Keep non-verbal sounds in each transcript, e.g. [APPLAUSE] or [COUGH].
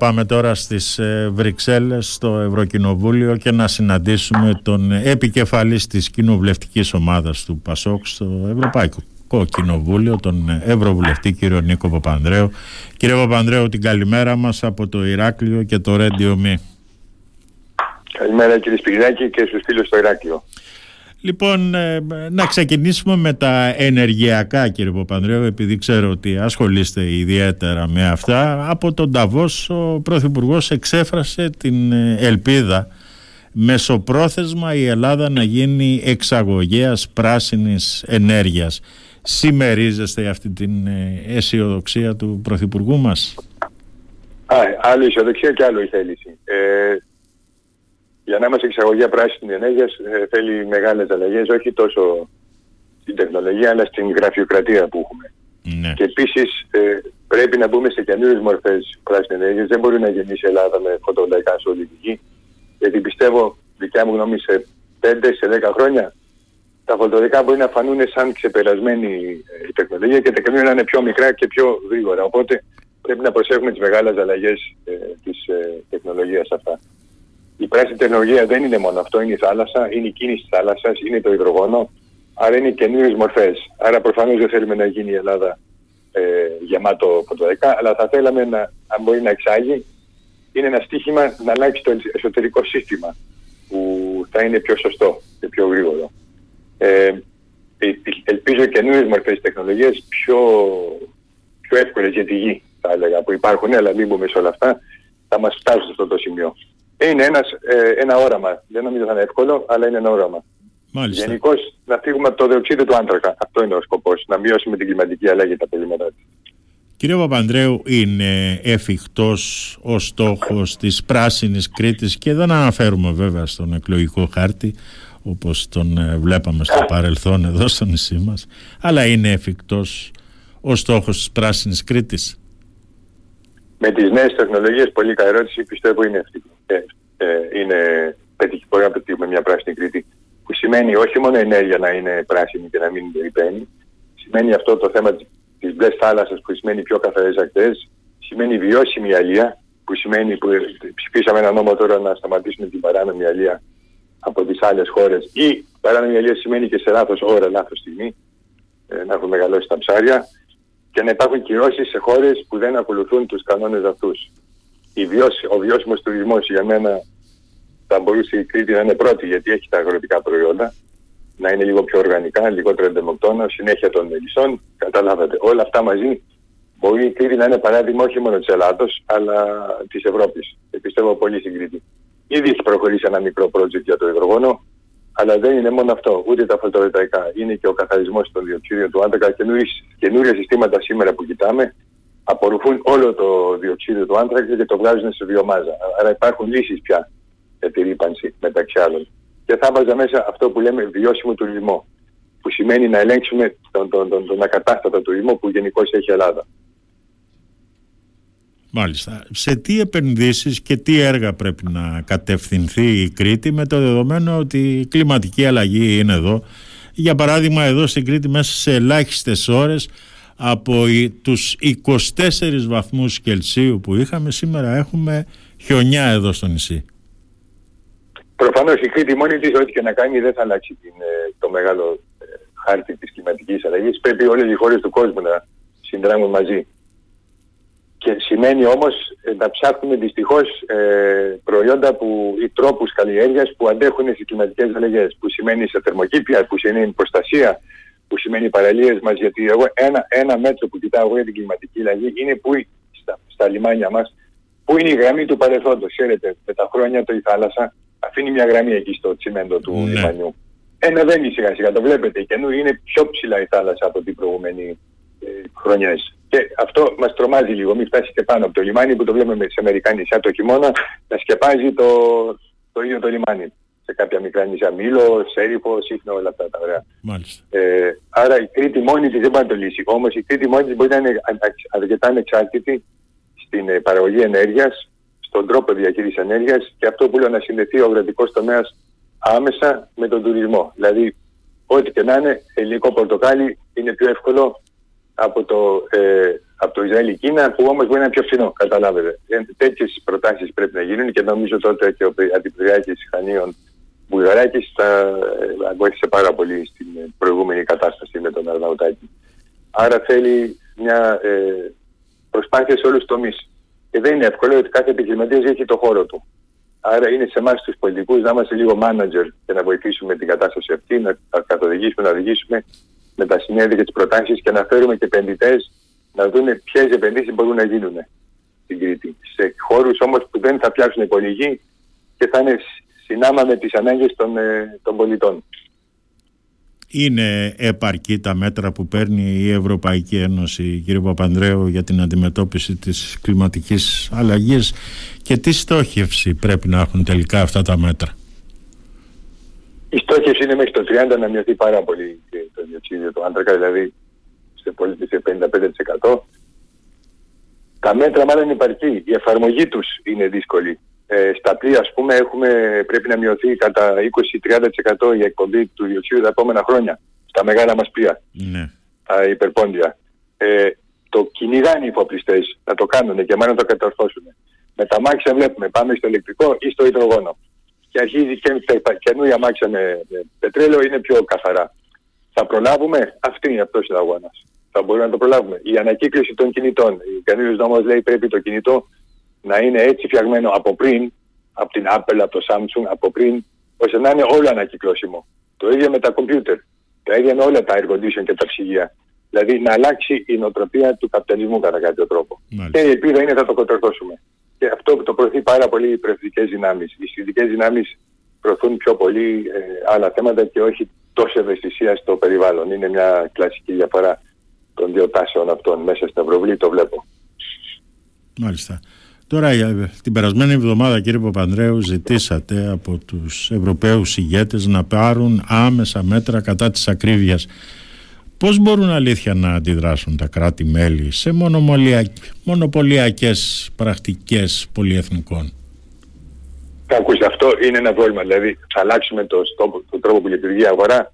Πάμε τώρα στις ε, Βρυξέλλες στο Ευρωκοινοβούλιο και να συναντήσουμε τον επικεφαλής της κοινοβουλευτικής ομάδας του ΠΑΣΟΚ στο Ευρωπαϊκό Κοινοβούλιο, τον Ευρωβουλευτή κύριο Νίκο Παπανδρέου. Κύριε Παπανδρέου, την καλημέρα μας από το Ηράκλειο και το Ρέντιο Μη. Καλημέρα κύριε Σπυράκη και στους φίλους στο Ηράκλειο. Λοιπόν, ε, να ξεκινήσουμε με τα ενεργειακά κύριε Παπανδρέου επειδή ξέρω ότι ασχολείστε ιδιαίτερα με αυτά. Από τον Ταβός ο Πρωθυπουργός εξέφρασε την ε, ελπίδα μεσοπρόθεσμα η Ελλάδα να γίνει εξαγωγέας πράσινης ενέργειας. Σημερίζεστε αυτή την ε, αισιοδοξία του Πρωθυπουργού μας; Α, άλλο αισιοδοξία και άλλο η θέληση. Ε, για να είμαστε εξαγωγή πράσινη ενέργεια ε, θέλει μεγάλες αλλαγές, όχι τόσο στην τεχνολογία αλλά στην γραφειοκρατία που έχουμε. Ναι. Και επίσης ε, πρέπει να μπούμε σε καινούριες μορφές πράσινης ενέργειας. Δεν μπορεί να γεννήσει η Ελλάδα με φωτοβολταϊκά σε όλη τη γη. Γιατί πιστεύω, δικιά μου γνώμη, σε 5 σε 10 χρόνια τα φωτοβολταϊκά μπορεί να φανούν σαν ξεπερασμένη ε, η τεχνολογία και τα καινούργια να είναι πιο μικρά και πιο γρήγορα. Οπότε πρέπει να προσέχουμε τις μεγάλες αλλαγές ε, της ε, τεχνολογίας αυτά. Η πράσινη τεχνολογία δεν είναι μόνο αυτό, είναι η θάλασσα, είναι η κίνηση της θάλασσας, είναι το υδρογόνο, άρα είναι καινούριες μορφές. Άρα προφανώς δεν θέλουμε να γίνει η Ελλάδα ε, γεμάτο φωτοδεκά, αλλά θα θέλαμε να, αν μπορεί να εξάγει, είναι ένα στίχημα να αλλάξει το εσωτερικό σύστημα που θα είναι πιο σωστό και πιο γρήγορο. Ε, ελπίζω καινούριες μορφές τεχνολογίας πιο, πιο εύκολες για τη γη, θα έλεγα, που υπάρχουν, αλλά μην μπούμε σε όλα αυτά, θα μας φτάσουν σε αυτό το σημείο. Είναι ένας, ε, ένα όραμα. Δεν νομίζω θα είναι εύκολο, αλλά είναι ένα όραμα. Μάλιστα. Γενικώς να φύγουμε από το διοξείδιο του άνθρακα. Αυτό είναι ο σκοπός. Να μειώσουμε την κλιματική αλλαγή τα προβλήματά της. Κύριε Παπανδρέου, είναι εφικτός ο στόχος της πράσινης Κρήτης και δεν αναφέρουμε βέβαια στον εκλογικό χάρτη όπως τον ε, βλέπαμε στο παρελθόν εδώ στο νησί μας αλλά είναι εφικτός ο στόχος της πράσινης Κρήτης με τις νέες τεχνολογίες, πολύ καλή ερώτηση, πιστεύω είναι αυτή. Ε, ε, είναι πετυχη, μπορεί να πετύχουμε μια πράσινη Κρήτη που σημαίνει όχι μόνο η ενέργεια να είναι πράσινη και να μην ρηπαίνει, σημαίνει αυτό το θέμα της μπλε θάλασσας που σημαίνει πιο καθαρές ακτές, σημαίνει βιώσιμη αλεία που σημαίνει που ψηφίσαμε ένα νόμο τώρα να σταματήσουμε την παράνομη αλεία από τις άλλες χώρες ή παράνομη αλεία σημαίνει και σε λάθος ώρα, λάθος στιγμή, ε, να έχουν μεγαλώσει τα ψάρια και να υπάρχουν κυρώσεις σε χώρες που δεν ακολουθούν τους κανόνες αυτούς. Η βιώση, ο βιώσιμος τουρισμός για μένα θα μπορούσε η Κρήτη να είναι πρώτη γιατί έχει τα αγροτικά προϊόντα, να είναι λίγο πιο οργανικά, λιγότερο εντεμοκτώνα, συνέχεια των μελισσών, καταλάβατε. Όλα αυτά μαζί μπορεί η Κρήτη να είναι παράδειγμα όχι μόνο της Ελλάδος, αλλά της Ευρώπης. Και πιστεύω πολύ στην Κρήτη. Ήδη έχει προχωρήσει ένα μικρό project για το υδρογόνο, αλλά δεν είναι μόνο αυτό, ούτε τα φωτοβολταϊκά. Είναι και ο καθαρισμός των διοξίδιων του άνθρακα. Καινούρια συστήματα σήμερα που κοιτάμε απορροφούν όλο το διοξίδιο του άνθρακα και το βγάζουν σε βιομάζα. Άρα υπάρχουν λύσεις πια για τη ρήπανση μεταξύ άλλων. Και θα βάζα μέσα αυτό που λέμε βιώσιμο τουρισμό. Που σημαίνει να ελέγξουμε τον, τον, τον, τον ακατάστατο τουρισμό που γενικώς έχει η Ελλάδα. Μάλιστα. Σε τι επενδύσεις και τι έργα πρέπει να κατευθυνθεί η Κρήτη με το δεδομένο ότι η κλιματική αλλαγή είναι εδώ; Για παράδειγμα εδώ στην Κρήτη μέσα σε ελάχιστες ώρες από τους 24 βαθμούς Κελσίου που είχαμε σήμερα έχουμε χιονιά εδώ στο νησί. Προφανώς η Κρήτη μόνη της ό,τι και να κάνει δεν θα αλλάξει την, ε, το μεγάλο ε, χάρτη της κλιματικής αλλαγής. Πρέπει όλες οι χώρες του κόσμου να συνδράμουν μαζί. Και σημαίνει όμως ε, να ψάχνουμε δυστυχώς ε, προϊόντα που, ή τρόπους καλλιέργειας που αντέχουν στις κλιματικές αλλαγές. Που σημαίνει σε θερμοκήπια, που σημαίνει προστασία, που σημαίνει παραλίες μας. Γιατί εγώ ένα, ένα μέτρο που κοιτάω για την κλιματική αλλαγή είναι που στα, στα λιμάνια μας, που είναι η γραμμή του παρελθόντος. Ξέρετε, με τα χρόνια το η θάλασσα αφήνει μια γραμμή εκεί στο τσιμέντο του ναι. λιμανιού. Ενεβαίνει σιγά σιγά, το βλέπετε. Και είναι πιο ψηλά η θάλασσα από την προηγούμενη ε, χρονιές. Και αυτό μας τρομάζει λίγο. Μην φτάσεις και πάνω από το λιμάνι που το βλέπουμε σε μερικά νησιά το χειμώνα να σκεπάζει το, το ίδιο το λιμάνι. Σε κάποια μικρά νησιά, Μήλο, Σέριφος, Σύχνο, όλα αυτά τα ωραία. Ε, άρα η Κρήτη μόνη της δεν μπορεί να το λύσει. Όμως η Κρήτη μόνη της μπορεί να είναι αρκετά ανεξάρτητη στην ε, παραγωγή ενέργειας, στον τρόπο διαχείρισης ενέργειας και αυτό που λέω να συνδεθεί ο αγροτικός τομέας άμεσα με τον τουρισμό. Δηλαδή, ό,τι και να είναι, ελληνικό πορτοκάλι είναι πιο εύκολο από το, ε, από το Ισραήλ Κίνα που όμως μπορεί να είναι πιο φθηνό, καταλάβετε. Ε, τέτοιες προτάσεις πρέπει να γίνουν και νομίζω τότε και ο Αντιπυριάκης Χανίων Βουλγαράκης θα ε, βοήθησε πάρα πολύ στην προηγούμενη κατάσταση με τον Αρναουτάκη. Άρα θέλει μια ε, προσπάθεια σε όλους τους τομείς. Και δεν είναι εύκολο γιατί κάθε επιχειρηματίας έχει το χώρο του. Άρα είναι σε εμάς τους πολιτικούς να είμαστε λίγο manager και να βοηθήσουμε την κατάσταση αυτή, να καθοδηγήσουμε, να οδηγήσουμε με τα συνέδρια και τις προτάσεις και να φέρουμε και επενδυτές να δούμε ποιες επενδύσεις μπορούν να γίνουν στην Κρήτη. Σε χώρους όμως που δεν θα πιάσουν πολύ γη και θα είναι συνάμα με τις ανάγκες των, ε, των πολιτών. Είναι επαρκή τα μέτρα που παίρνει η Ευρωπαϊκή Ένωση, κύριε Παπανδρέου, για την αντιμετώπιση της κλιματικής αλλαγής και τι στόχευση πρέπει να έχουν τελικά αυτά τα μέτρα; Η στόχευση είναι μέχρι το 30 να μειωθεί πάρα πολύ το διοξείδιο του άνθρακα, δηλαδή σε πολίτη σε 55%. Τα μέτρα μάλλον είναι υπαρκή. Η εφαρμογή τους είναι δύσκολη. Ε, στα πλοία, ας πούμε, έχουμε, πρέπει να μειωθεί κατά 20-30% η εκπομπή του διοξείδου τα επόμενα χρόνια. Στα μεγάλα μας πλοία. Ναι. Τα υπερπόντια. Ε, το κυνηγάνε οι υποπληστές να το κάνουν και μάλλον να το κατορθώσουν. Με τα μάξια βλέπουμε, πάμε στο ηλεκτρικό ή στο υδρογόνο. Και αρχίζει και τα καινούργια μάξια με, με πετρέλαιο είναι πιο καθαρά. Θα προλάβουμε, αυτή είναι αυτός ο αγώνας. Θα μπορούμε να το προλάβουμε. Η ανακύκλωση των κινητών. Ο κανένας νόμος λέει πρέπει το κινητό να είναι έτσι φτιαγμένο από πριν, από την Apple, από το Samsung, από πριν, ώστε να είναι όλο ανακυκλώσιμο. Το ίδιο με τα κομπιούτερ. Τα ίδια με όλα τα air condition και τα ψυγεία. Δηλαδή να αλλάξει η νοοτροπία του καπιταλισμού κατά κάποιο τρόπο. Μάλιστα. Και η ελπίδα είναι θα το κατορθώσουμε. Και αυτό το προωθεί πάρα πολύ οι προεθνικές δυνάμεις. Οι συνδικές δυνάμεις προωθούν πιο πολύ ε, άλλα θέματα και όχι τόσο ευαισθησία στο περιβάλλον. Είναι μια κλασική διαφορά των δύο τάσεων αυτών μέσα στην Ευρωβουλή, το βλέπω. Μάλιστα. Τώρα την περασμένη εβδομάδα κύριε Παπανδρέου ζητήσατε από τους Ευρωπαίους ηγέτες να πάρουν άμεσα μέτρα κατά της ακρίβειας. Πώς μπορούν αλήθεια να αντιδράσουν τα κράτη-μέλη σε μονοπωλιακές πρακτικές πολυεθνικών; Ακούστε, αυτό είναι ένα πρόβλημα. Δηλαδή θα αλλάξουμε το, το τρόπο που λειτουργεί η αγορά;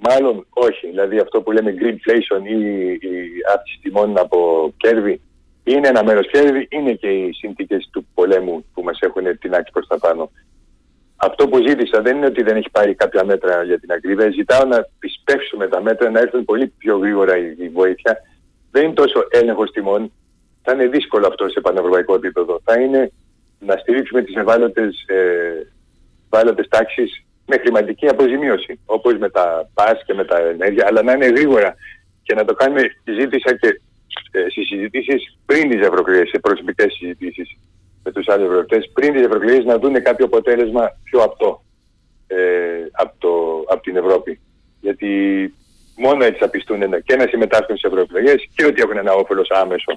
Μάλλον όχι. Δηλαδή αυτό που λέμε greenflation ή η αύξηση τιμών από κέρδη είναι ένα μέρος κέρδη, είναι και οι συνθήκες του πολέμου που μας έχουν την άκρη προς τα πάνω. Αυτό που ζήτησα δεν είναι ότι δεν έχει πάρει κάποια μέτρα για την ακρίβεια. Ζητάω να πιστέψουμε τα μέτρα, να έρθουν πολύ πιο γρήγορα η βοήθεια. Δεν είναι τόσο έλεγχος τιμών. Θα είναι δύσκολο αυτό σε πανευρωπαϊκό επίπεδο. Θα είναι να στηρίξουμε τις ευάλωτες, ε, ευάλωτες τάξεις με χρηματική αποζημίωση. Όπως με τα ΠΑΣ και με τα ενέργεια, αλλά να είναι γρήγορα και να το κάνουμε. Ζήτησα και ε, στις συζητήσεις πριν τις ευρωεκλογές, σε προσωπικές συζητήσεις με τους άλλους ευρωβουλευτές, πριν τις ευρωεκλογές να δουν κάποιο αποτέλεσμα πιο απτό ε, από, το, από την Ευρώπη. Γιατί μόνο έτσι θα πιστούν και να συμμετάσχουν στις ευρωεκλογές και ότι έχουν ένα όφελος άμεσο.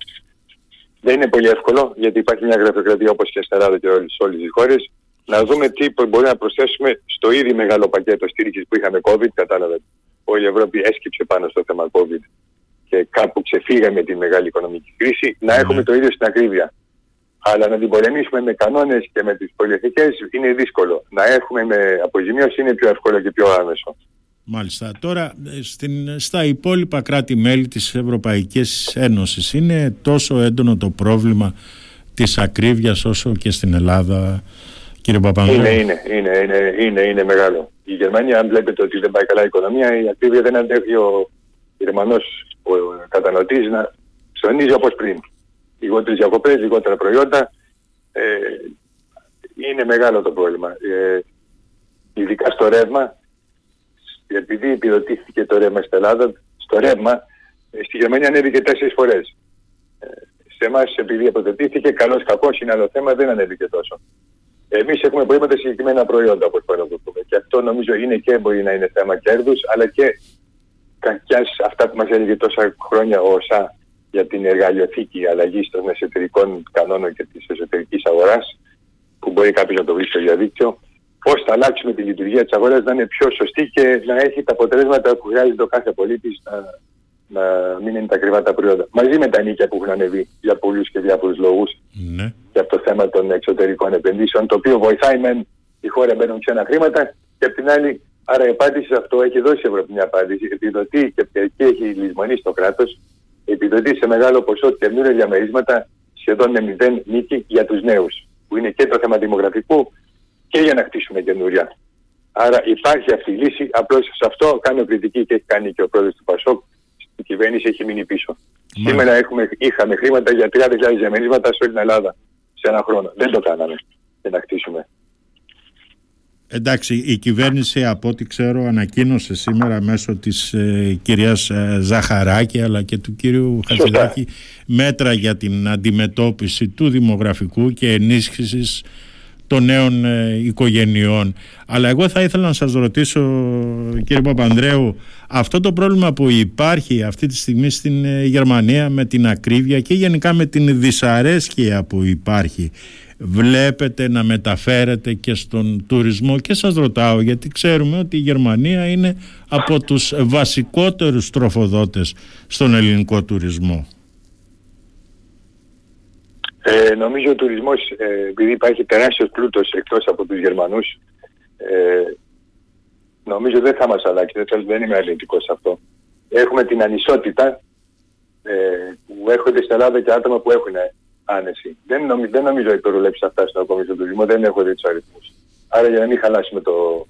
Δεν είναι πολύ εύκολο γιατί υπάρχει μια γραφειοκρατία όπως και στην Ελλάδα και σε όλες τις χώρες να δούμε τι μπορεί να προσθέσουμε στο ήδη μεγάλο πακέτο στήριξης που είχαμε COVID, κατάλαβε. Όλη η Ευρώπη έσκυψε πάνω στο θέμα COVID και κάπου ξεφύγαμε τη μεγάλη οικονομική κρίση, να έχουμε το ίδιο στην ακρίβεια. Αλλά να την πολεμήσουμε με κανόνες και με τις πολυεθνικές είναι δύσκολο. Να έχουμε με αποζημίωση είναι πιο εύκολο και πιο άμεσο. Μάλιστα. Τώρα στην, στα υπόλοιπα κράτη-μέλη της Ευρωπαϊκής Ένωσης είναι τόσο έντονο το πρόβλημα της ακρίβειας όσο και στην Ελλάδα, κύριε Παπανδρέου; Είναι, είναι, είναι, είναι, είναι, είναι μεγάλο. Η Γερμανία, αν βλέπετε ότι δεν πάει καλά η οικονομία, η ακρίβεια δεν αντέχει ο Γερμανός ο καταναλωτής να ψωνίζει όπως πριν. Λιγότερες διακοπές, λιγότερα προϊόντα. Ε, είναι μεγάλο το πρόβλημα. Ε, ειδικά στο ρεύμα, επειδή επιδοτήθηκε το ρεύμα στην Ελλάδα, στο ρεύμα ε, στη Γερμανία ανέβηκε τέσσερις φορές. Ε, σε εμάς επειδή αποδοτήθηκε, καλώς κακός είναι άλλο θέμα, δεν ανέβηκε τόσο. Εμείς έχουμε προϊόντα συγκεκριμένα προϊόντα, όπως πρέπει να το πούμε. Και αυτό νομίζω είναι και μπορεί να είναι θέμα κέρδους, αλλά και κακιάς αυτά που μας έλεγε τόσα χρόνια ο ΩΣΑ για την εργαλειοθήκη αλλαγής των εσωτερικών κανόνων και της εσωτερικής αγοράς που μπορεί κάποιος να το βρει στο διαδίκτυο πώς θα αλλάξουμε τη λειτουργία της αγοράς να είναι πιο σωστή και να έχει τα αποτελέσματα που χρειάζεται ο κάθε πολίτης να, να μην είναι τα ακριβά τα προϊόντα. Μαζί με τα νίκια που έχουν ανεβεί για πολλούς και διάφορους λόγους ναι. για το θέμα των εξωτερικών επενδύσεων το οποίο βοηθάει μεν η χώρα μπαίνουν ξένα χρήματα και απ' την άλλη Άρα η απάντηση σε αυτό έχει δώσει η Ευρώπη μια απάντηση, επιδοτεί και εκεί έχει λησμονήσει το κράτος επιδοτεί σε μεγάλο ποσό καινούργια διαμερίσματα σχεδόν με μηδέn νίκη για τους νέους, που είναι και το θέμα δημογραφικού και για να χτίσουμε καινούρια. Άρα υπάρχει αυτή η λύση. Απλώς σε αυτό κάνω κριτική και έχει κάνει και ο πρόεδρος του Πασόκ. Η κυβέρνηση έχει μείνει πίσω. Σήμερα έχουμε, είχαμε χρήματα για 30.000 διαμερίσματα σε όλη την Ελλάδα σε ένα χρόνο. Δεν το κάναμε για να χτίσουμε. Εντάξει, η κυβέρνηση από ό,τι ξέρω ανακοίνωσε σήμερα μέσω της ε, κυρίας ε, Ζαχαράκη αλλά και του κύριου Χατζηδάκη μέτρα για την αντιμετώπιση του δημογραφικού και ενίσχυσης των νέων ε, οικογενειών. Αλλά εγώ θα ήθελα να σας ρωτήσω κύριε Παπανδρέου αυτό το πρόβλημα που υπάρχει αυτή τη στιγμή στην ε, Γερμανία με την ακρίβεια και γενικά με την δυσαρέσκεια που υπάρχει βλέπετε να μεταφέρετε και στον τουρισμό και σας ρωτάω γιατί ξέρουμε ότι η Γερμανία είναι από τους βασικότερους τροφοδότες στον ελληνικό τουρισμό. Ε, νομίζω ο τουρισμός, ε, επειδή υπάρχει τεράστιος πλούτος εκτός από τους Γερμανούς, ε, νομίζω δεν θα μας αλλάξει, δεν, δεν είμαι αρνητικός σε αυτό. Έχουμε την ανισότητα ε, που έρχονται στην Ελλάδα και άτομα που έχουν άνεση. Δεν, νομι, δεν νομίζω ότι το ρουλέψει θα φτάσει ακόμη στον τουρισμό, δεν έχω δει τους αριθμούς. Άρα για να μην χαλάσουμε το,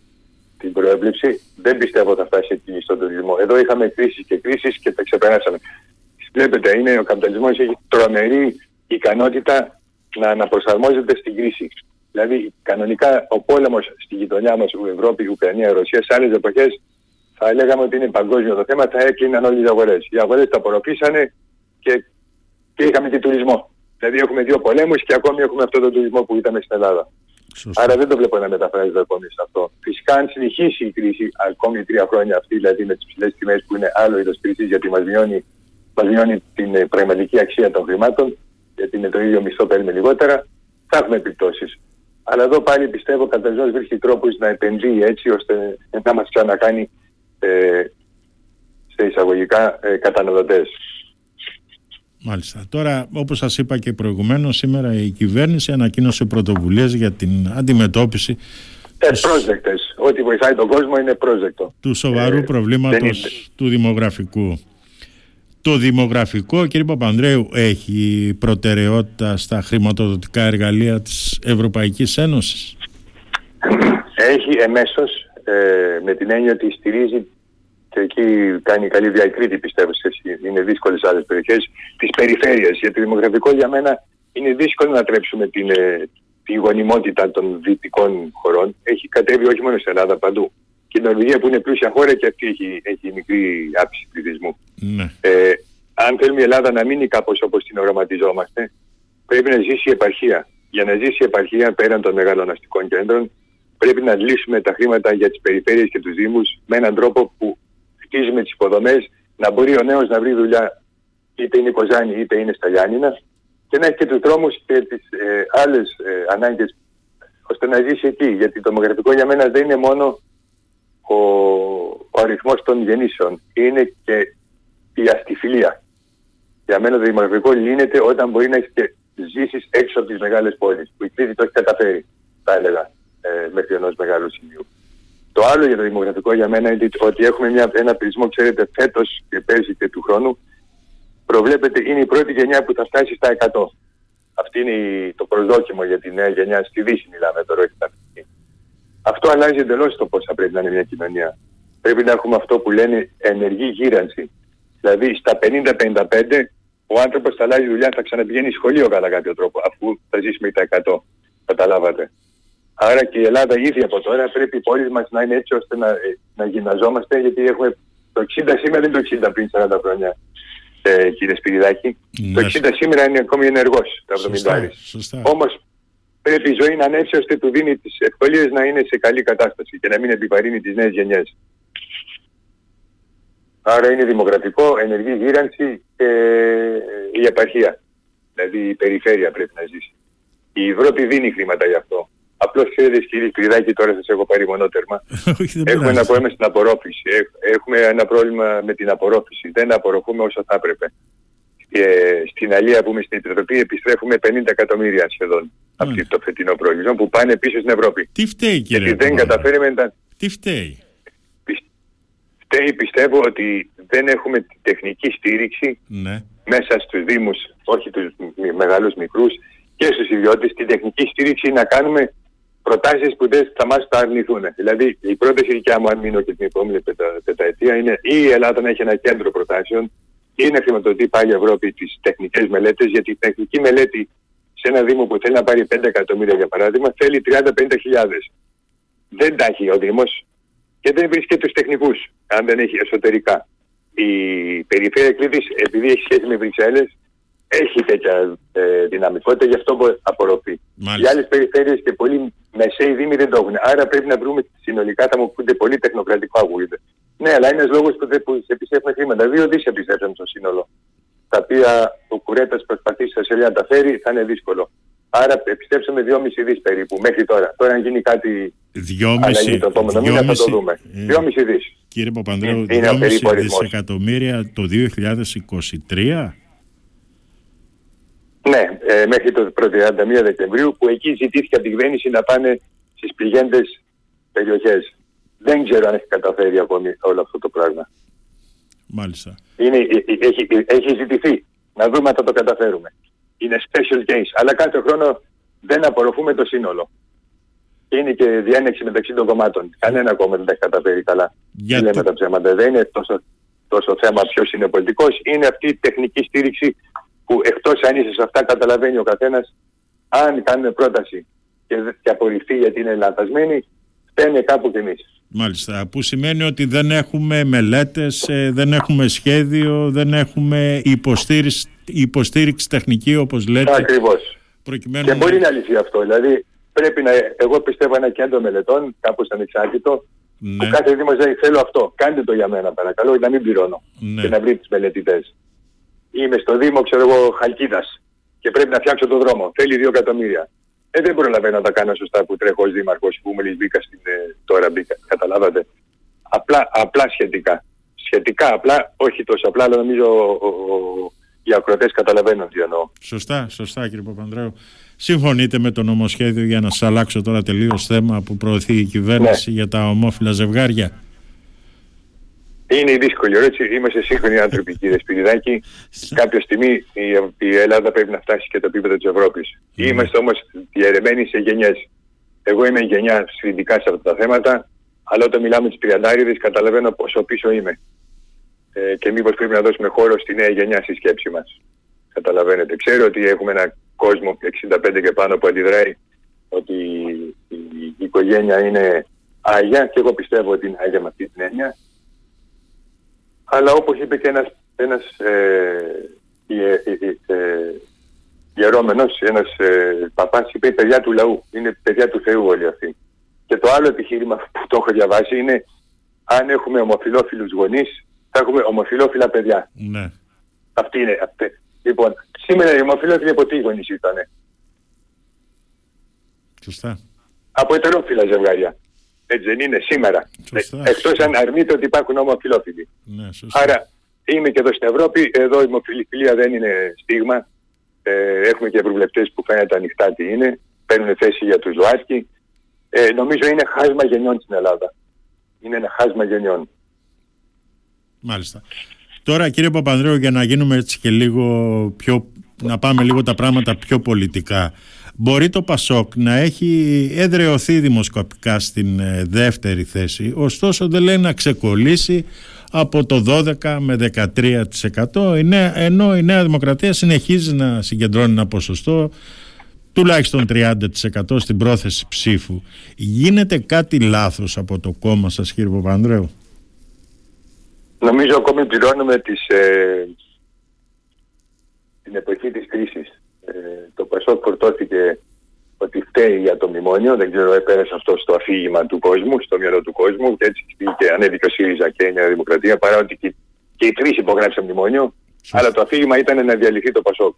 την προέβλεψη, δεν πιστεύω ότι θα φτάσει εκεί στον τουρισμό. Εδώ είχαμε κρίσεις και κρίσεις και τα ξεπεράσαμε. Βλέπετε, είναι, ο καπιταλισμός έχει τρομερή ικανότητα να αναπροσαρμόζεται στην κρίση. Δηλαδή, κανονικά ο πόλεμος στη γειτονιά μας, Ευρώπη, Ουκρανία, Ρωσία, σε άλλες εποχές θα λέγαμε ότι είναι παγκόσμιο το θέμα, θα έκλειναν όλες οι αγορές. Οι αγορές τα απορροφήσανε και, και είχαμε και τουρισμό. Δηλαδή έχουμε δύο πολέμους και ακόμη έχουμε αυτό το τουρισμό που είδαμε στην Ελλάδα. Σωστή. Άρα δεν το βλέπω να μεταφράζεται ακόμη σε αυτό. Φυσικά αν συνεχίσει η κρίση ακόμη τρία χρόνια αυτή, δηλαδή με τις ψηλές τιμές που είναι άλλο είδος κρίσης γιατί μας μειώνει, μας μειώνει την ε, πραγματική αξία των χρημάτων, γιατί με το ίδιο μισθό παίρνουμε λιγότερα, θα έχουμε επιπτώσεις. Αλλά εδώ πάλι πιστεύω ο καταργός βρίσκει τρόπους να επενδύει έτσι ώστε να μας ξανακάνει ε, σε εισαγωγικά ε, καταναλωτές. Μάλιστα. Τώρα, όπως σας είπα και προηγουμένως, σήμερα η κυβέρνηση ανακοίνωσε πρωτοβουλίες για την αντιμετώπιση ε, πρόσδεκτες. Ό,τι βοηθάει τον κόσμο είναι πρόσδεκτο. Του σοβαρού ε, προβλήματος του δημογραφικού. Το δημογραφικό, κύριε Παπανδρέου, έχει προτεραιότητα στα χρηματοδοτικά εργαλεία της Ευρωπαϊκής Ένωσης; Έχει εμέσως, ε, με την έννοια ότι στηρίζει και εκεί κάνει καλή διακρίτη πιστεύω, είναι δύσκολες άλλες περιοχές, της περιφέρειας. Γιατί το δημογραφικό για μένα είναι δύσκολο να τρέψουμε την, ε, τη γονιμότητα των δυτικών χωρών. Έχει κατέβει όχι μόνο στην Ελλάδα, παντού. Και η Νορβηγία που είναι πλούσια χώρα και αυτή έχει, έχει μικρή άψη πληθυσμού. Ναι. Ε, αν θέλουμε η Ελλάδα να μείνει κάπως όπως την οραματιζόμαστε, πρέπει να ζήσει η επαρχία. Για να ζήσει η επαρχία πέραν των μεγάλων αστικών κέντρων, πρέπει να λύσουμε τα χρήματα για τις περιφέρειες και τους Δήμους με έναν τρόπο που χτίζουμε τις υποδομές, να μπορεί ο νέος να βρει δουλειά είτε είναι Κοζάνη είτε είναι στα Γιάννηνα και να έχει και τους δρόμους και τις ε, άλλες ε, ανάγκες ώστε να ζήσει εκεί. Γιατί το δημογραφικό για μένα δεν είναι μόνο ο, ο αριθμός των γεννήσεων, είναι και η αστιφιλία. Για μένα το δημογραφικό λύνεται όταν μπορεί να έχεις και ζήσεις έξω από τις μεγάλες πόλεις, που η κρίση το έχει καταφέρει, θα έλεγα, ε, μέχρι ενός μεγάλου σημείου. Το άλλο για το δημογραφικό για μένα είναι ότι έχουμε μια, ένα πληθυσμό, ξέρετε, φέτος και πέρσι και του χρόνου, προβλέπεται, είναι η πρώτη γενιά που θα φτάσει στα 100. Αυτή είναι η, το προσδόκιμο για τη νέα γενιά. Στη Δύση μιλάμε τώρα, όχι στα Αυτό αλλάζει εντελώς το πώς θα πρέπει να είναι μια κοινωνία. Πρέπει να έχουμε αυτό που λένε ενεργή γύρανση. Δηλαδή στα 50-55 ο άνθρωπος θα αλλάζει δουλειά, θα ξαναπηγαίνει σχολείο κατά κάποιο τρόπο, αφού θα ζήσει με τα 100. Καταλάβατε. Άρα και η Ελλάδα ήδη από τώρα πρέπει οι πόλεις μας να είναι έτσι ώστε να, ε, να γυμναζόμαστε γιατί έχουμε το 60 σήμερα δεν το 60 πριν 40 χρόνια ε, κύριε Σπυριδάκη. Ναι. Το 60 σήμερα είναι ακόμη ενεργός το 70 Όμως πρέπει η ζωή να είναι έτσι ώστε του δίνει τις ευκολίες να είναι σε καλή κατάσταση και να μην επιβαρύνει τις νέες γενιές. Άρα είναι δημοκρατικό, ενεργή γύρανση και η επαρχία. Δηλαδή η περιφέρεια πρέπει να ζήσει. Η Ευρώπη δίνει χρήματα γι' αυτό. Απλώς ξέρετε, κύριε Κρυδάκη, τώρα σας έχω πάρει μονότερμα. [LAUGHS] Έχουμε ένα πρόβλημα στην απορρόφηση. Έχουμε ένα πρόβλημα με την απορρόφηση. Δεν απορροφούμε όσο θα έπρεπε. Και στην Αλία που είμαι στην Επιτροπή επιστρέφουμε 50 εκατομμύρια σχεδόν από το φετινό προορισμό που πάνε πίσω στην Ευρώπη. Τι φταίει κύριε Γιατί δεν καταφέρουμε να... Τι φταίει; φταίει πιστεύω ότι δεν έχουμε τη τεχνική στήριξη Ναι. μέσα στους Δήμους, όχι τους μ- μεγάλους μικρούς και στους ιδιώτες, τη τεχνική στήριξη να κάνουμε προτάσεις που δεν θα μας τα αρνηθούν. Δηλαδή η πρόταση δικιά μου, αν μείνω και την επόμενη πετα, πενταετία, είναι ή η Ελλάδα να έχει ένα κέντρο προτάσεων ή να χρηματοδοτεί πάλι η Ευρώπη τις τεχνικές μελέτες, γιατί η τεχνική μελέτη σε ένα Δήμο που θέλει να πάρει 5 εκατομμύρια για παράδειγμα, θέλει 30-50 χιλιάδες. Δεν τα έχει ο Δήμος και δεν βρίσκει τους τεχνικούς, αν δεν έχει εσωτερικά. Η περιφέρεια Κρήτης, επειδή έχει σχέση με Βρυξέλλες, έχει τέτοια ε, δυναμικότητα, γι' αυτό μπο- απορροφεί. Μάλιστα. Οι άλλες περιφέρειες και πολλοί μεσαίοι δήμοι δεν το έχουν. Άρα πρέπει να βρούμε συνολικά, θα μου πούνται πολύ τεχνοκρατικό ακούγεται. Ναι, αλλά είναι ένας λόγος που, δεν- που σε επιστρέφουν χρήματα. Δύο δις επιστρέφουν στο σύνολο. Τα οποία ο Κουρέτας προσπαθεί σε σελίδα να τα φέρει, θα είναι δύσκολο. Άρα επιστρέψαμε 2,5 δις περίπου μέχρι τώρα. Τώρα αν γίνει κάτι Δυόμιση, αλλαγή το επόμενο μήνα θα το δυόμιση, δούμε. ε, 2,5 δις. Κύριε Παπανδρέου, Είναι- είναι ο 2,5 περίπου αριθμός. δισεκατομμύρια το 2023. Ναι, ε, μέχρι το 31 Δεκεμβρίου που εκεί ζητήθηκε από την κυβέρνηση να πάνε στις πληγέντες περιοχές. Δεν ξέρω αν έχει καταφέρει ακόμη όλο αυτό το πράγμα. Μάλιστα. Είναι, ε, ε, έχει, ε, έχει ζητηθεί να δούμε αν θα το καταφέρουμε. Είναι special case, αλλά κάθε χρόνο δεν απορροφούμε το σύνολο. Είναι και διένεξη μεταξύ των κομμάτων. Κανένα κόμμα δεν τα έχει καταφέρει καλά. Για Τι λέμε το- τα ψέματα. Δεν είναι τόσο, τόσο θέμα ποιος είναι πολιτικός. Είναι αυτή η τεχνική στήριξη που εκτός αν είσαι σε αυτά καταλαβαίνει ο καθένας αν κάνουμε πρόταση και, δε- και απορριφθεί γιατί είναι λανθασμένη, φταίνε κάπου κι εμείς. Μάλιστα, που σημαίνει ότι δεν έχουμε μελέτες, ε, δεν έχουμε σχέδιο, δεν έχουμε υποστήριξη, υποστήριξη τεχνική όπως λέτε. Ακριβώς. Προκειμένου Και να- μπορεί να λυθεί αυτό. Δηλαδή πρέπει να, εγώ πιστεύω ένα κέντρο μελετών, κάπως ανεξάρτητο, Ναι, που κάθε δήμος λέει θέλω αυτό, κάντε το για μένα παρακαλώ, να μην πληρώνω Ναι. και να βρει τις μελετητές. Είμαι στο Δήμο, ξέρω εγώ, Χαλκίδας και πρέπει να φτιάξω τον δρόμο. Θέλει δύο εκατομμύρια. Ε, δεν προλαβαίνω να τα κάνω σωστά που τρέχω ως δήμαρχος που μόλις μπήκα στην, ε, τώρα μπήκα, καταλάβατε. Απλά, απλά σχετικά. Σχετικά απλά, όχι τόσο απλά, αλλά νομίζω ο, ο, ο, οι ακροτές καταλαβαίνουν τι εννοώ. Σωστά, σωστά κύριε Παπανδρέου. Συμφωνείτε με το νομοσχέδιο για να σας αλλάξω τώρα τελείως θέμα που προωθεί η κυβέρνηση για τα ομόφυλα ζευγάρια. Είναι η δύσκολη ερώτηση. Είμαστε σύγχρονοι άνθρωποι, κύριε Σπυριδάκη. [LAUGHS] Κάποια στιγμή η, η Ελλάδα πρέπει να φτάσει και το επίπεδο της Ευρώπης. Ναι. Είμαστε όμως διαιρεμένοι σε γενιές. Εγώ είμαι γενιά σχετικά σε αυτά τα θέματα, αλλά όταν μιλάμε τις τριαντάριδες καταλαβαίνω πόσο πίσω είμαι. Ε, και μήπως πρέπει να δώσουμε χώρο στη νέα γενιά στη σκέψη μας. Καταλαβαίνετε. Ξέρω ότι έχουμε ένα κόσμο 65 και πάνω που αντιδράει ότι η, η οικογένεια είναι άγια και εγώ πιστεύω ότι είναι άγια με αυτή την έννοια. Αλλά όπως είπε και ένας, ένας ε, ιε, ε, ε, ιερόμενος, ένας ε, παπάς, είπε παιδιά του λαού, είναι παιδιά του Θεού όλοι αυτοί. Και το άλλο επιχείρημα που το έχω διαβάσει είναι αν έχουμε ομοφιλόφιλους γονείς, θα έχουμε ομοφιλόφιλα παιδιά. Ναι. Αυτή είναι. Αυτή. Λοιπόν, σήμερα οι ομοφιλόφιλοι από τι γονείς ήτανε; Σωστά. Από ετερόφιλα ζευγάρια. Έτσι δεν είναι σήμερα. Σωστά. Ε, Εκτός αν αρνείται ότι υπάρχουν ομοφιλόφιλοι. Ναι, σωστά. Άρα είμαι και εδώ στην Ευρώπη, εδώ η ομοφιλοφιλία δεν είναι στίγμα. Ε, έχουμε και ευρωβουλευτές που φαίνεται ανοιχτά τι είναι, παίρνουν θέση για τους ΛΟΑΤΚΙ. Ε, νομίζω είναι χάσμα γενιών στην Ελλάδα. Είναι ένα χάσμα γενιών. Μάλιστα. Τώρα κύριε Παπανδρέου για να γίνουμε έτσι και λίγο πιο, να πάμε λίγο τα πράγματα πιο πολιτικά. Μπορεί το Πασόκ να έχει εδρεωθεί δημοσκοπικά στην ε, δεύτερη θέση, ωστόσο δεν λέει να ξεκολλήσει από το 12 με 13% η νέα- ενώ η Νέα Δημοκρατία συνεχίζει να συγκεντρώνει ένα ποσοστό τουλάχιστον 30% στην πρόθεση ψήφου. Γίνεται κάτι λάθος από το κόμμα σας κύριε Παπανδρέου; Νομίζω ακόμη πληρώνουμε τις, ε, την εποχή της κρίσης. Ε, το Πασόκ φορτώθηκε ότι φταίει για το μνημόνιο, δεν ξέρω, έπαιρεσε αυτό στο αφήγημα του κόσμου, στο μυαλό του κόσμου και έτσι και ανέβηκε ο ΣΥΡΙΖΑ και η Νέα Δημοκρατία παρά ότι και, και οι τρεις υπογράψαν μνημόνιο, αλλά το αφήγημα ήταν να διαλυθεί το Πασόκ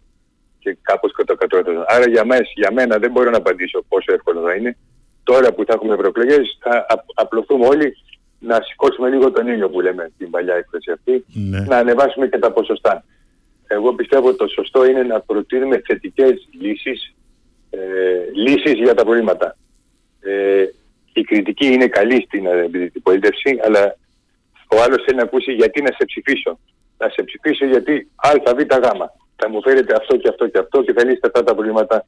και κάπως το κατώτατο. Άρα για, μες, για μένα δεν μπορώ να απαντήσω πόσο εύκολο θα είναι. Τώρα που θα έχουμε ευρωεκλογές θα απ- απλωθούμε όλοι να σηκώσουμε λίγο τον ήλιο που λέμε την παλιά έκφραση αυτή, Ναι. να ανεβάσουμε και τα ποσοστά. Εγώ πιστεύω ότι το σωστό είναι να προτείνουμε θετικές λύσεις, ε, λύσεις για τα προβλήματα. Ε, η κριτική είναι καλή στην αντιπολίτευση, αλλά ο άλλος θέλει να ακούσει γιατί να σε ψηφίσω. Να σε ψηφίσω γιατί α, β, γ. Θα μου φέρετε αυτό και αυτό και αυτό και θα λύσετε αυτά τα προβλήματα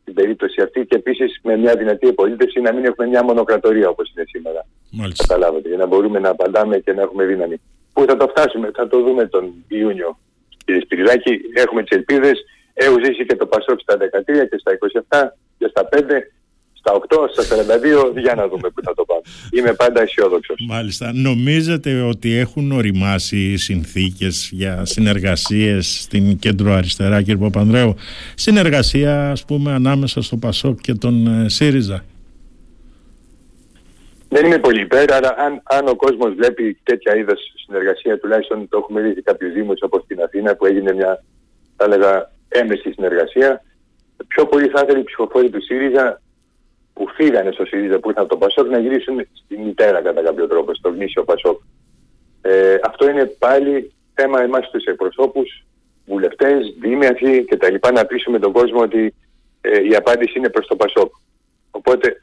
στην περίπτωση αυτή και επίσης με μια δυνατή επολίτευση να μην έχουμε μια μονοκρατορία όπως είναι σήμερα. Μάλιστα. Καταλάβατε, για να μπορούμε να απαντάμε και να έχουμε δύναμη. Πού θα το φτάσουμε, θα το δούμε τον Ιούνιο. Κύριε Σπυριδάκη, έχουμε τις ελπίδες. Έχω ζήσει και το Πασόκ στα 13 και στα 27 και στα 5 στα 8, στα 42, για να δούμε πού θα το πάμε. Είμαι πάντα αισιόδοξος. Μάλιστα. Νομίζετε ότι έχουν οριμάσει συνθήκες για συνεργασίες στην κέντρο αριστερά, κύριε Παπανδρέου; Συνεργασία, ας πούμε, ανάμεσα στο Πασόκ και τον ε, ΣΥΡΙΖΑ; Δεν είμαι πολύ υπέρ, αλλά αν, αν ο κόσμος βλέπει τέτοια είδος συνεργασία, τουλάχιστον το έχουμε δει σε κάποιους Δήμους όπως στην Αθήνα, που έγινε μια, θα έλεγα, έμεση συνεργασία, πιο πολύ θα ήθελε οι ψηφοφόροι του ΣΥΡΙΖΑ που φύγανε στο ΣΥΡΙΖΑ που ήρθαν από τον Πασόκ να γυρίσουν στη μητέρα κατά κάποιο τρόπο, στο γνήσιο Πασόκ. Ε, αυτό είναι πάλι θέμα εμάς τους εκπροσώπους, βουλευτές, δήμιαθοι και τα λοιπά να πείσουμε τον κόσμο ότι ε, η απάντηση είναι προς το Πασόκ. Οπότε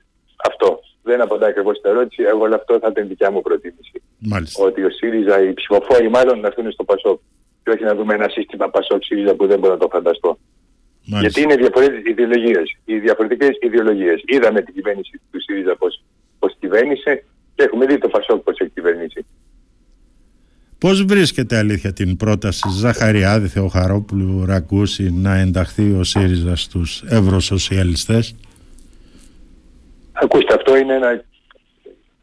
αυτό. Δεν απαντάει ακριβώς στην ερώτηση, εγώ όλο αυτό θα ήταν δικιά μου προτίμηση. Μάλιστα. Ότι ο ΣΥΡΙΖΑ, οι ψηφοφόροι μάλλον να έρθουν στο Πασόκ. Και όχι να δούμε ένα σύστημα Πασόκ-ΣΥΡΙΖΑ που δεν μπορώ να το φανταστώ. Μάλιστα. Γιατί είναι διαφορετικές ιδεολογίες. Οι διαφορετικές ιδεολογίες. Είδαμε την κυβέρνηση του ΣΥΡΙΖΑ πώς, πώς κυβέρνησε και έχουμε δει το ΦΑΣΟΚ πώς έχει κυβερνήσει. Πώς βρίσκεται αλήθεια την πρόταση Ζαχαριάδη Θεοχαρόπουλου Ρακούση να ενταχθεί ο ΣΥΡΙΖΑ στους ευρωσοσιαλιστές; Ακούστε, αυτό είναι ένα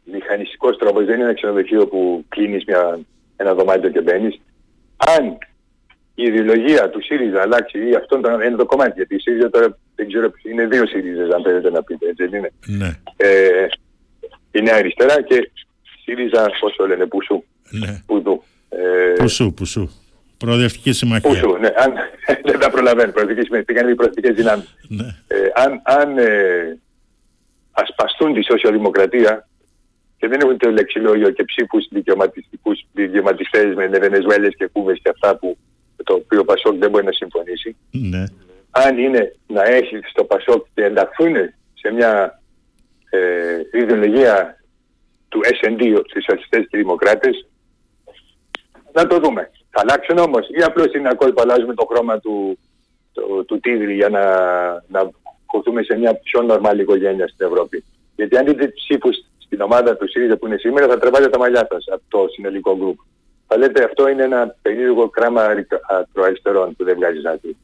μηχανιστικός τρόπος, δεν είναι ένα ξενοδοχείο που κλείνεις μια, ένα δωμάτιο και μπαίνεις. Αν η ιδεολογία του ΣΥΡΙΖΑ αλλάξει ή αυτό είναι το κομμάτι. Γιατί η ΣΥΡΙΖΑ τώρα δεν ξέρω, είναι δύο ΣΥΡΙΖΑ, αν θέλετε να πείτε, έτσι δεν είναι; Ναι. Ε, είναι αριστερά και ΣΥΡΙΖΑ, πώς το λένε, Πουσού. Ναι. Πουδού. Ε, πουσού, Πουσού. Προοδευτική συμμαχία. Πουσού, ναι. Αν, [LAUGHS] δεν τα προλαβαίνω. Προοδευτική συμμαχία. Πήγαν οι προοδευτικές δυνάμεις. Ναι. Ε, αν αν ε, ασπαστούν τη σοσιαλδημοκρατία και δεν έχουν το λεξιλόγιο και ψήφους δικαιωματιστικούς, δικαιωματιστές με Βενεζουέλες και Κούβες και αυτά που το οποίο ο Πασόκ δεν μπορεί να συμφωνήσει. Ναι. Αν είναι να έχει στο Πασόκ και ενταχθούν σε μια ε, ιδεολογία του S&D, του Σοσιαλιστές και Δημοκράτες, να το δούμε. Θα αλλάξουν όμως ή απλώς είναι ακόμα που αλλάζουμε το χρώμα του, του, του τίγρη για να, να κοθούμε σε μια πιο νορμάλη οικογένεια στην Ευρώπη. Γιατί αν δείτε ψήφους στην ομάδα του ΣΥΡΙΖΑ που είναι σήμερα θα τρεβάτε τα μαλλιά σας από το συνολικό γκρουπ θα λέτε αυτό είναι ένα περίεργο κράμα ακροαριστερών που δεν βγάζει άκρη.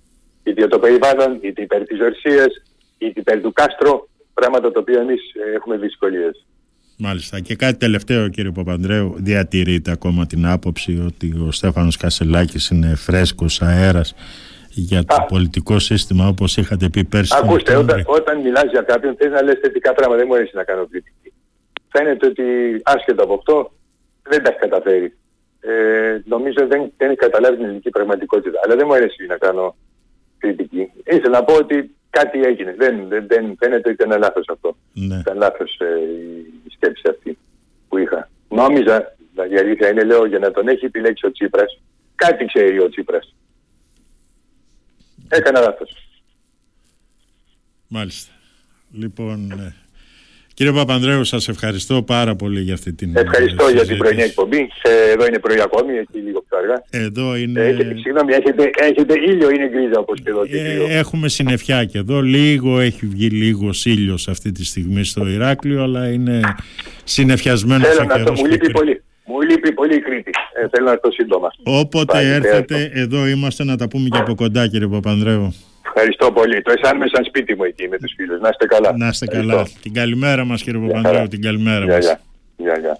Είτε για το περιβάλλον, είτε υπέρ της Ορσίας, είτε υπέρ του Κάστρο, πράγματα τα οποία εμείς ε, έχουμε δυσκολίες. Μάλιστα. Και κάτι τελευταίο κύριε Παπανδρέου, διατηρείται ακόμα την άποψη ότι ο Στέφανος Κασελάκης είναι φρέσκος αέρας για το Α. πολιτικό σύστημα όπως είχατε πει πέρσι. Ακούστε, όταν, όταν μιλάς για κάποιον θες να λες θετικά πράγματα, δεν μου αρέσει να κάνω κριτική. Φαίνεται ότι άσχετο από αυτό δεν τα έχει καταφέρει ε, νομίζω δεν, δεν έχει καταλάβει την ελληνική πραγματικότητα. Αλλά δεν μου αρέσει να κάνω κριτική. Ήθελα να πω ότι κάτι έγινε. Δεν, δεν, δεν φαίνεται ότι ήταν λάθος αυτό. Ναι. Ήταν λάθος ε, η σκέψη αυτή που είχα. Νόμιζα, η αλήθεια είναι, λέω, για να τον έχει επιλέξει ο Τσίπρας, κάτι ξέρει ο Τσίπρας. Έκανα λάθος. Μάλιστα. Λοιπόν, ναι. Κύριε Παπανδρέου, σας ευχαριστώ πάρα πολύ για αυτή την Ευχαριστώ για την πρωινή εκπομπή. Ε, εδώ είναι πρωί ακόμη, εκεί λίγο πιο αργά. Εδώ είναι... Ε, συγγνώμη, έχετε, έχετε ήλιο ή είναι γκρίζα όπως και εδώ και ε, Έχουμε συννεφιά και εδώ. Λίγο έχει βγει λίγος ήλιος αυτή τη στιγμή στο Ηράκλειο, αλλά είναι συννεφιασμένο Θέλω να το, μου λείπει πολύ. Μου λείπει πολύ η Κρήτη. Ε, θέλω να το σύντομα. Όποτε έρθετε, εδώ είμαστε να τα πούμε και από κοντά, κύριε Παπανδρέου. Ευχαριστώ πολύ. Το αισθάνομαι σαν σπίτι μου εκεί με τους φίλους. Να είστε καλά. Να είστε καλά. Την καλημέρα μας κύριε Παπανδρέου. Την καλημέρα μας. Γεια, γεια.